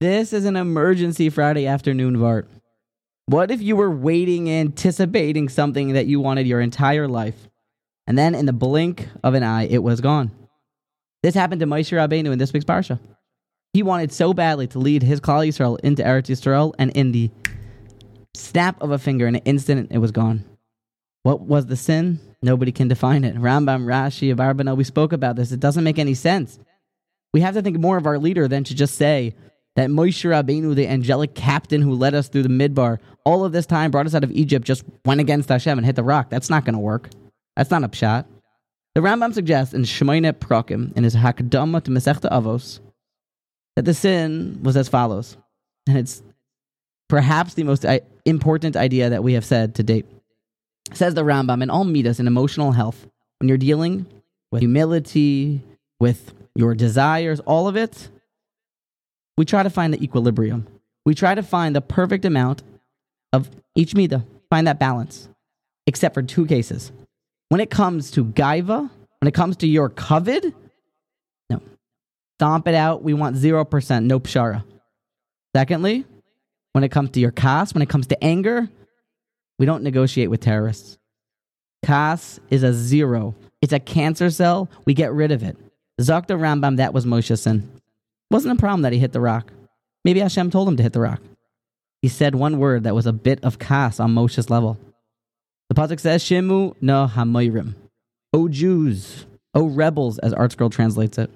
This is an emergency Friday afternoon, vort. What if you were waiting, anticipating something that you wanted your entire life, and then in the blink of an eye, it was gone? This happened to Moshe Rabbeinu in this week's parsha. He wanted so badly to lead his Klal Yisrael into Eretz Yisrael, and in the snap of a finger, in an instant, it was gone. What was the sin? Nobody can define it. Rambam, Rashi, Abarbanel, we spoke about this. It doesn't make any sense. We have to think more of our leader than to just say that Moshe Rabbeinu, the angelic captain who led us through the midbar, all of this time brought us out of Egypt, just went against Hashem and hit the rock. That's not going to work. That's not a pshat. The Rambam suggests in Shmoyne Prakim, in his Hakdama to Masechta Avos, that the sin was as follows. And it's perhaps the most uh, important idea that we have said to date. Says the Rambam, in all midas in emotional health, when you're dealing with humility, with your desires, all of it, we try to find the equilibrium. We try to find the perfect amount of each midah, find that balance, except for two cases. When it comes to gaiva, when it comes to your covet, no. Stomp it out. We want 0%, no pshara. Secondly, when it comes to your kas, when it comes to anger, we don't negotiate with terrorists. Kas is a zero. It's a cancer cell. We get rid of it. Zakta Rambam, that was Moshe's sin. Wasn't a problem that he hit the rock. Maybe Hashem told him to hit the rock. He said one word that was a bit of kas on Moshe's level. The pasuk says, "Shemu no hamoirim." O Jews, O rebels, as ArtScroll translates it.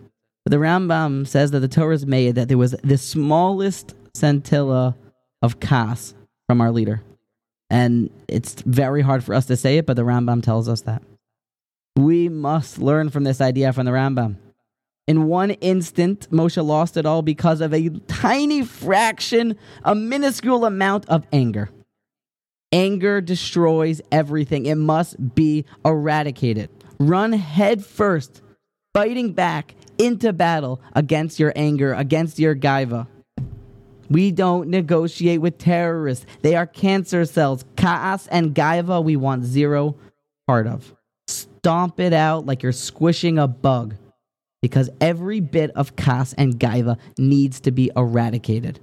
But the Rambam says that the Torah is made that there was the smallest scintilla of kas from our leader. And it's very hard for us to say it, but the Rambam tells us that. We must learn from this idea from the Rambam. In one instant, Moshe lost it all because of a tiny fraction, a minuscule amount of anger. Anger destroys everything. It must be eradicated. Run head first, fighting back into battle against your anger, against your gaiva. We don't negotiate with terrorists. They are cancer cells. Kaas and Gaiva, we want zero part of. Stomp it out like you're squishing a bug because every bit of Kaas and Gaiva needs to be eradicated.